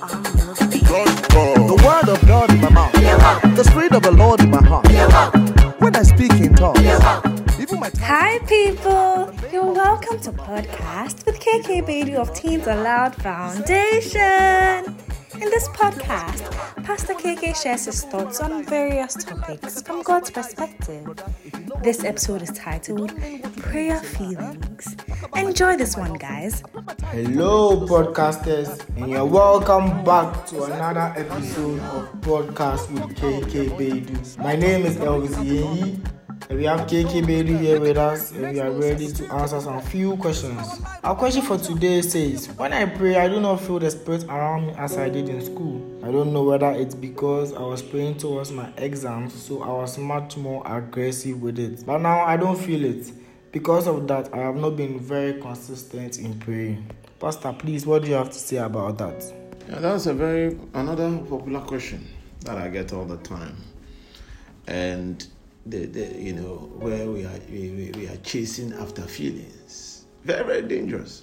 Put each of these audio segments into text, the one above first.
The word of God in my mouth. The spirit of the Lord in my heart. When I speak in tongues. Hi, people! You're welcome to podcast with KK Bailey of Teens Aloud Foundation. In this podcast, Pastor KK shares his thoughts on various topics from God's perspective. This episode is titled Prayer Feelings. Enjoy this one, guys. Hello, podcasters, and you're welcome back to another episode of Podcast with KK Bedu. My name is Elvis Yeyi, and we have KK Bedu here with us, and we are ready to answer some few questions. Our question for today says, When I pray, I do not feel the spirit around me as I did in school. I don't know whether it's because I was praying towards my exams, so I was much more aggressive with it. But now I don't feel it. Because of that, I have not been very consistent in praying. Pastor, please, what do you have to say about that? Yeah, that's a very another popular question that I get all the time, and the, the you know where we are we, we- are chasing after feelings, very very dangerous,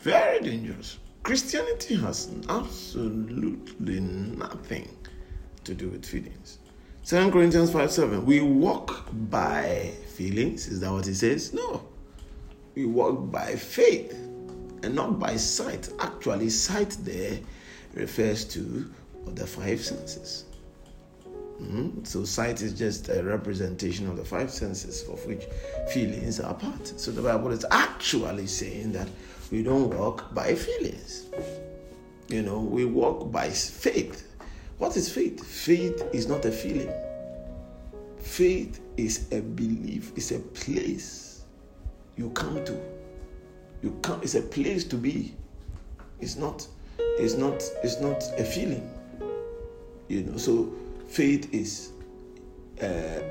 very dangerous. Christianity has absolutely nothing to do with feelings. 2 Corinthians 5 7. We walk by feelings. Is that what it says? No. We walk by faith and not by sight. Actually, sight there refers to the five senses. Mhm. So, sight is just a representation of the five senses of which feelings are part. So, the Bible is actually saying that we don't walk by feelings. You know, we walk by faith. What is faith? Faith is not a feeling. Faith is a belief, it's a place you come to. You come, it's a place to be. It's not, it's not, it's not a feeling. You know, so faith is uh,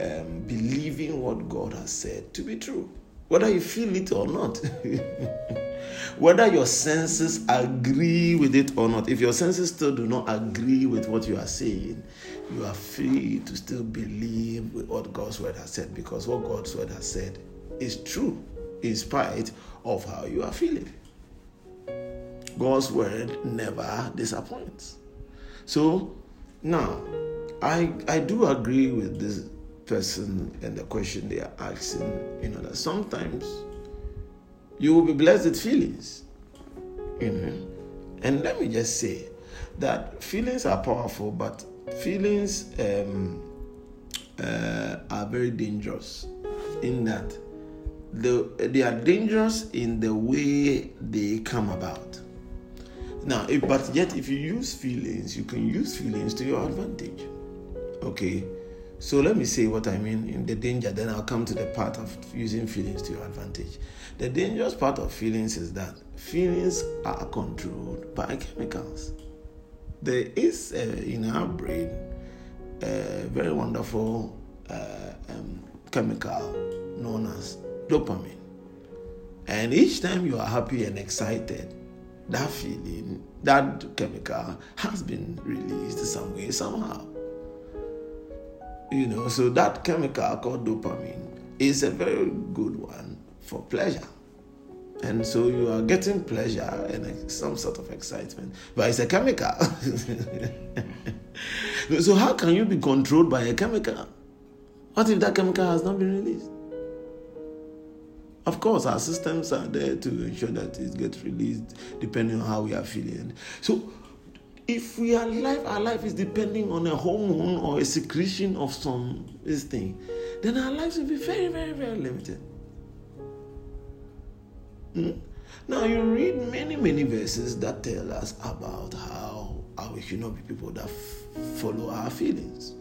um, believing what God has said to be true, whether you feel it or not. whether your senses agree with it or not. If your senses still do not agree with what you are saying, you are free to still believe what God's word has said because what God's word has said is true in spite of how you are feeling. God's word never disappoints. So now, I I do agree with this person and the question they are asking. You know that sometimes you will be blessed with feelings. Know, and let me just say that feelings are powerful, but feelings um, uh, are very dangerous in that the, they are dangerous in the way they come about. Now, if, but yet, if you use feelings, you can use feelings to your advantage. Okay, so let me say what I mean in the danger, then I'll come to the part of using feelings to your advantage. The dangerous part of feelings is that feelings are controlled by chemicals. There is uh, in our brain a very wonderful uh, um, chemical known as dopamine. And each time you are happy and excited, that feeling, that chemical has been released some way, somehow. You know, so that chemical called dopamine is a very good one for pleasure. And so you are getting pleasure and some sort of excitement, but it's a chemical. so, how can you be controlled by a chemical? What if that chemical has not been released? Of course, our systems are there to ensure that it gets released depending on how we are feeling. So, if we are alive, our life is depending on a hormone or a secretion of some this thing, then our lives will be very, very, very limited. Hmm? Now, you read many, many verses that tell us about how, how we should not be people that f- follow our feelings.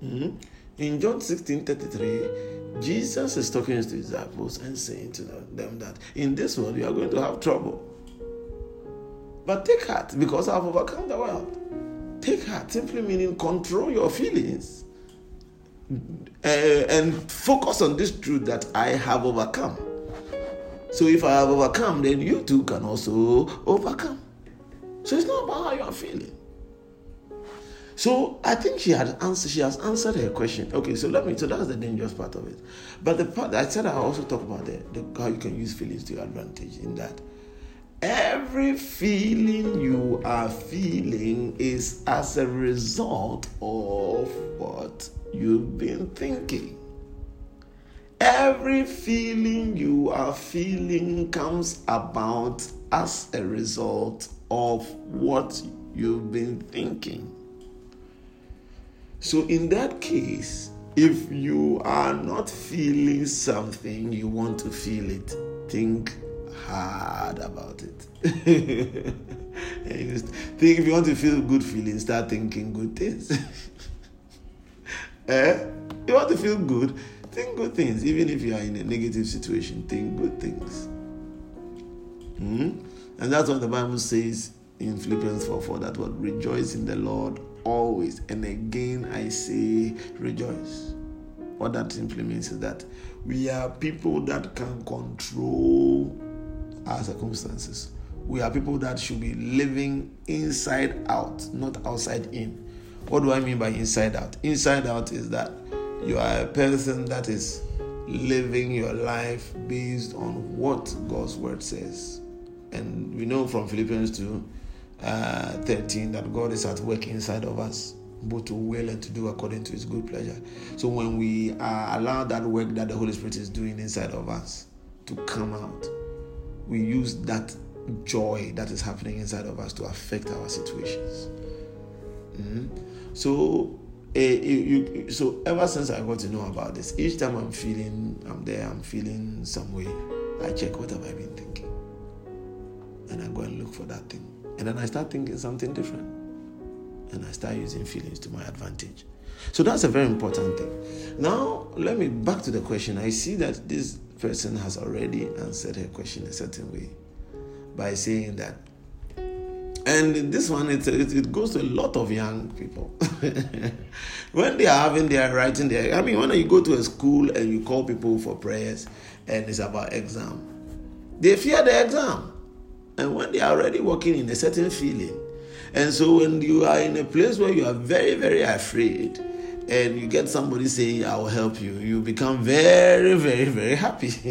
Hmm? In John 16 33, Jesus is talking to his disciples and saying to them that in this world you are going to have trouble. But take heart because I've overcome the world. Take heart simply meaning control your feelings uh, and focus on this truth that I have overcome. So if I have overcome, then you too can also overcome. So it's not about how you are feeling. So I think she had answered. She has answered her question. Okay, so let me. So that's the dangerous part of it. But the part I said I also talk about the, the how you can use feelings to your advantage in that Every feeling you are feeling is as a result of what you've been thinking. Every feeling you are feeling comes about as a result of what you've been thinking. So, in that case, if you are not feeling something, you want to feel it, think hard about it. think if you want to feel good feelings, start thinking good things. eh? You want to feel good, think good things. Even if you are in a negative situation, think good things. Mm-hmm. And that's what the Bible says in Philippians 4 4 that what rejoice in the Lord always. And again, I say rejoice. What that simply means is that we are people that can control our circumstances. We are people that should be living inside out, not outside in. What do I mean by inside out? Inside out is that you are a person that is living your life based on what God's word says. And we know from Philippians 2 uh, 13 that God is at work inside of us, both to will and to do according to his good pleasure. So when we uh, allow that work that the Holy Spirit is doing inside of us to come out, we use that joy that is happening inside of us to affect our situations. Mm-hmm. So, uh, you, so ever since I got to know about this, each time I'm feeling, I'm there, I'm feeling some way, I check what have I been thinking, and I go and look for that thing, and then I start thinking something different, and I start using feelings to my advantage. So that's a very important thing. Now, let me back to the question. I see that this person has already answered her question a certain way by saying that. And this one, it, it goes to a lot of young people. when they are having their writing their, I mean, when you go to a school and you call people for prayers and it's about exam, they fear the exam. And when they are already working in a certain feeling, and so when you are in a place where you are very, very afraid, and you get somebody saying, I will help you, you become very, very, very happy.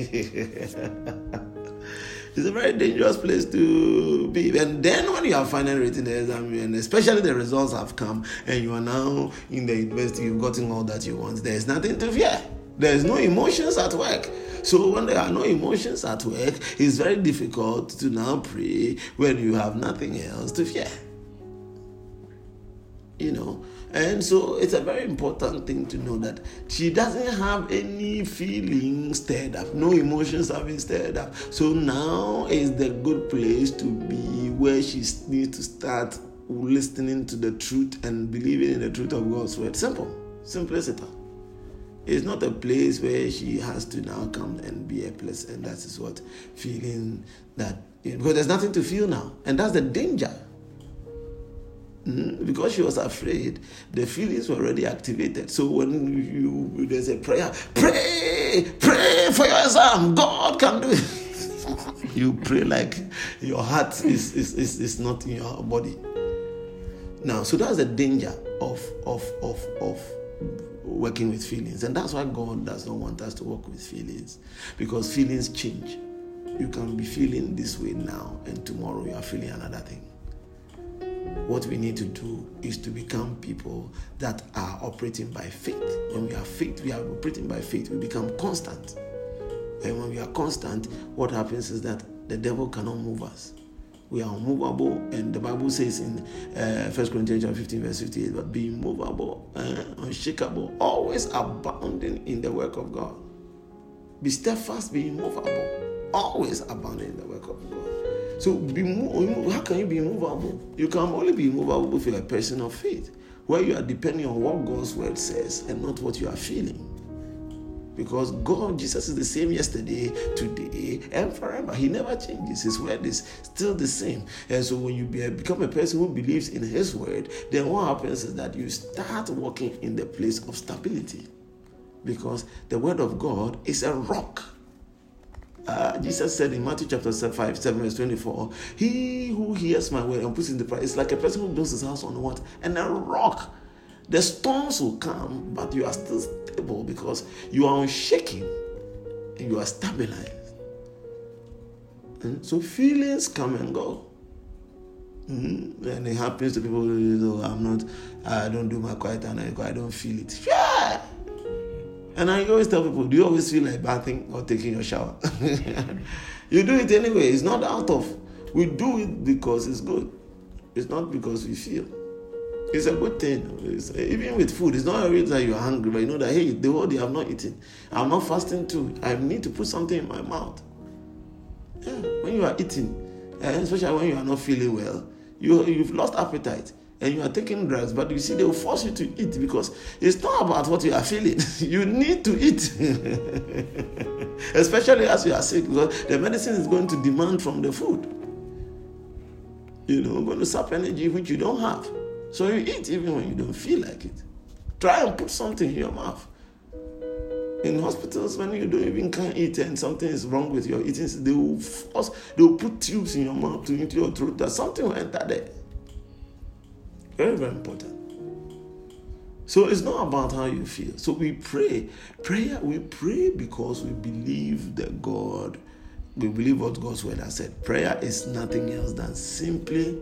it's a very dangerous place to be. And then when you are finally written the exam, and especially the results have come, and you are now in the university, you've gotten all that you want, there's nothing to fear. There's no emotions at work. So when there are no emotions at work, it's very difficult to now pray when you have nothing else to fear. You know, and so it's a very important thing to know that she doesn't have any feelings stirred up, no emotions have been stirred up. So now is the good place to be where she needs to start listening to the truth and believing in the truth of God's word. Simple, simplicity. It's not a place where she has to now come and be helpless, and that is what feeling that because there's nothing to feel now, and that's the danger. Mm, because she was afraid, the feelings were already activated. So when you there's a prayer, pray, pray for your exam. God can do it. you pray like your heart is, is, is, is not in your body. Now, so that's the danger of of of of working with feelings, and that's why God does not want us to work with feelings, because feelings change. You can be feeling this way now, and tomorrow you are feeling another thing what we need to do is to become people that are operating by faith. When we are faith, we are operating by faith, we become constant. And when we are constant, what happens is that the devil cannot move us. We are unmovable, and the Bible says in uh, 1 Corinthians 15, verse 58, but be immovable, uh, unshakable, always abounding in the work of God. Be steadfast, be immovable, always abounding in the work of God. So be oh, how can you be immovable? You can only be immovable if you're a person of faith, where you are depending on what God's word says and not what you are feeling. Because God, Jesus is the same yesterday, today, and forever. He never changes. His word is still the same. And so when you become a person who believes in His word, then what happens is that you start walking in the place of stability. Because the word of God is a rock uh, Jesus said in Matthew chapter 5, 7, verse 24, He who hears my word and puts in the prayer is like a person who builds his house on what? And a rock. The storms will come, but you are still stable because you are unshaken and you are stabilized. Mm? So feelings come and go. Mm-hmm. And it happens to people oh, I'm not, I don't do my quiet time, I don't feel it. Yeah. And I always tell people, do you always feel like bathing or taking your shower? you do it anyway. It's not out of. We do it because it's good. It's not because we feel. It's a good thing. It's, even with food, it's not always that you're hungry, but you know that hey, the whole day I've not eaten. I'm not fasting too. I need to put something in my mouth. Yeah, when you are eating, especially when you are not feeling well, you you've lost appetite and you are taking drugs, but you see, they will force you to eat because it's not about what you are feeling. you need to eat, especially as you are sick, because the medicine is going to demand from the food. You know, going to sap energy which you don't have. So you eat even when you don't feel like it. Try and put something in your mouth. In hospitals, when you don't even can't eat and something is wrong with your eating, they will force, they will put tubes in your mouth to into your throat that something will enter there. Very, very important. So it's not about how you feel. So we pray. Prayer, we pray because we believe that God, we believe what God's word has said. Prayer is nothing else than simply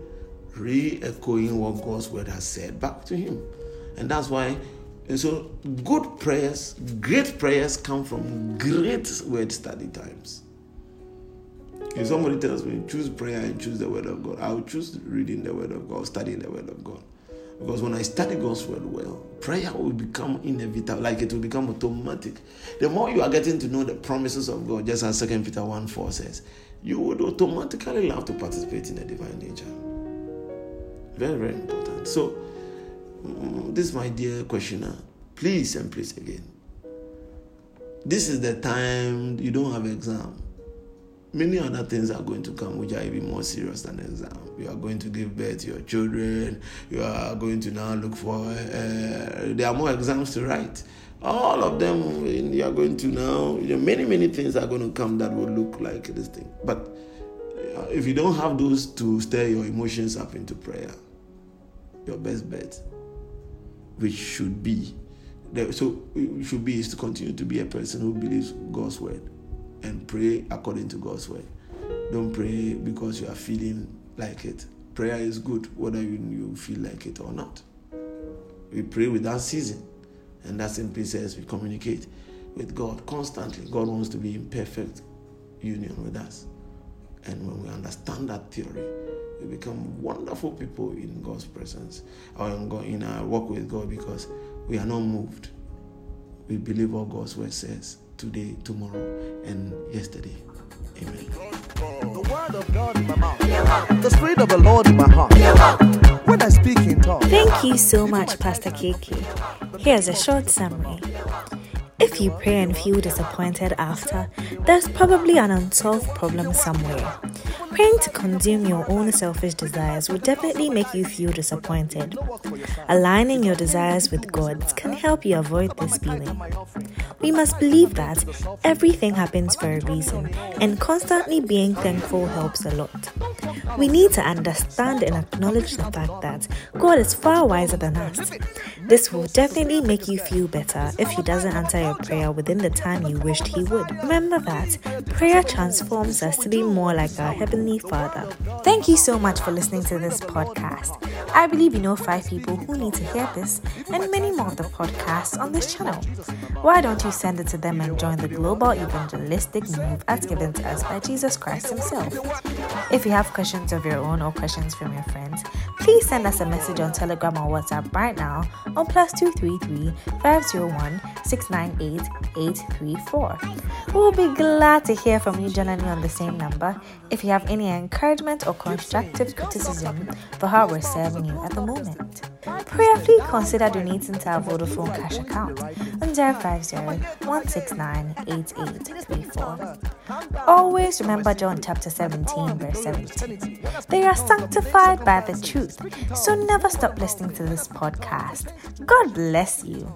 re echoing what God's word has said back to Him. And that's why and so, good prayers, great prayers come from great word study times. If somebody tells me, choose prayer and choose the word of God, I will choose reading the word of God, studying the word of God. Because when I study God's word well, prayer will become inevitable, like it will become automatic. The more you are getting to know the promises of God, just as 2 Peter 1 4 says, you would automatically love to participate in the divine nature. Very, very important. So, Mm, this, my dear questioner, please and please again. This is the time you don't have exam. Many other things are going to come which are even more serious than exam. You are going to give birth to your children. You are going to now look for. Uh, there are more exams to write. All of them, you are going to now. You know, many many things are going to come that will look like this thing. But uh, if you don't have those to stir your emotions up into prayer, your best bet which should be. So, should be is to continue to be a person who believes God's word and pray according to God's word. Don't pray because you are feeling like it. Prayer is good whether you, feel like it or not. We pray without ceasing, and that simply says we communicate with God constantly. God wants to be in perfect union with us. And when we understand that theory, we become wonderful people in God's presence or in, God, in our walk with God because we are not moved. We believe what God's word says today, tomorrow, and yesterday. Amen. The word of God in my mouth, the spirit of the Lord in my heart. When I speak in tongues. Thank you so much, Pastor KK. Here's a short summary. If you pray and feel disappointed after, there's probably an unsolved problem somewhere. Praying to consume your own selfish desires will definitely make you feel disappointed. Aligning your desires with God's can help you avoid this feeling. We must believe that everything happens for a reason, and constantly being thankful helps a lot. We need to understand and acknowledge the fact that God is far wiser than us. This will definitely make you feel better if He doesn't answer your prayer within the time you wished He would. Remember that prayer transforms us to be more like our Heavenly Father. Thank you so much for listening to this podcast. I believe you know five people who need to hear this and many more of the podcasts on this channel. Why don't you send it to them and join the global evangelistic move as given to us by Jesus Christ Himself? If you have questions of your own or questions from your friends, please send us a message on Telegram or WhatsApp right now on plus 233 501 698 834. We will be glad to hear from you generally on the same number if you have any encouragement or constructive criticism for how we're serving you at the moment. Prayerfully consider donating to our Vodafone cash account on 050 169 Always remember John chapter 17, verse 17. They are sanctified by the truth, so never stop listening to this podcast. God bless you.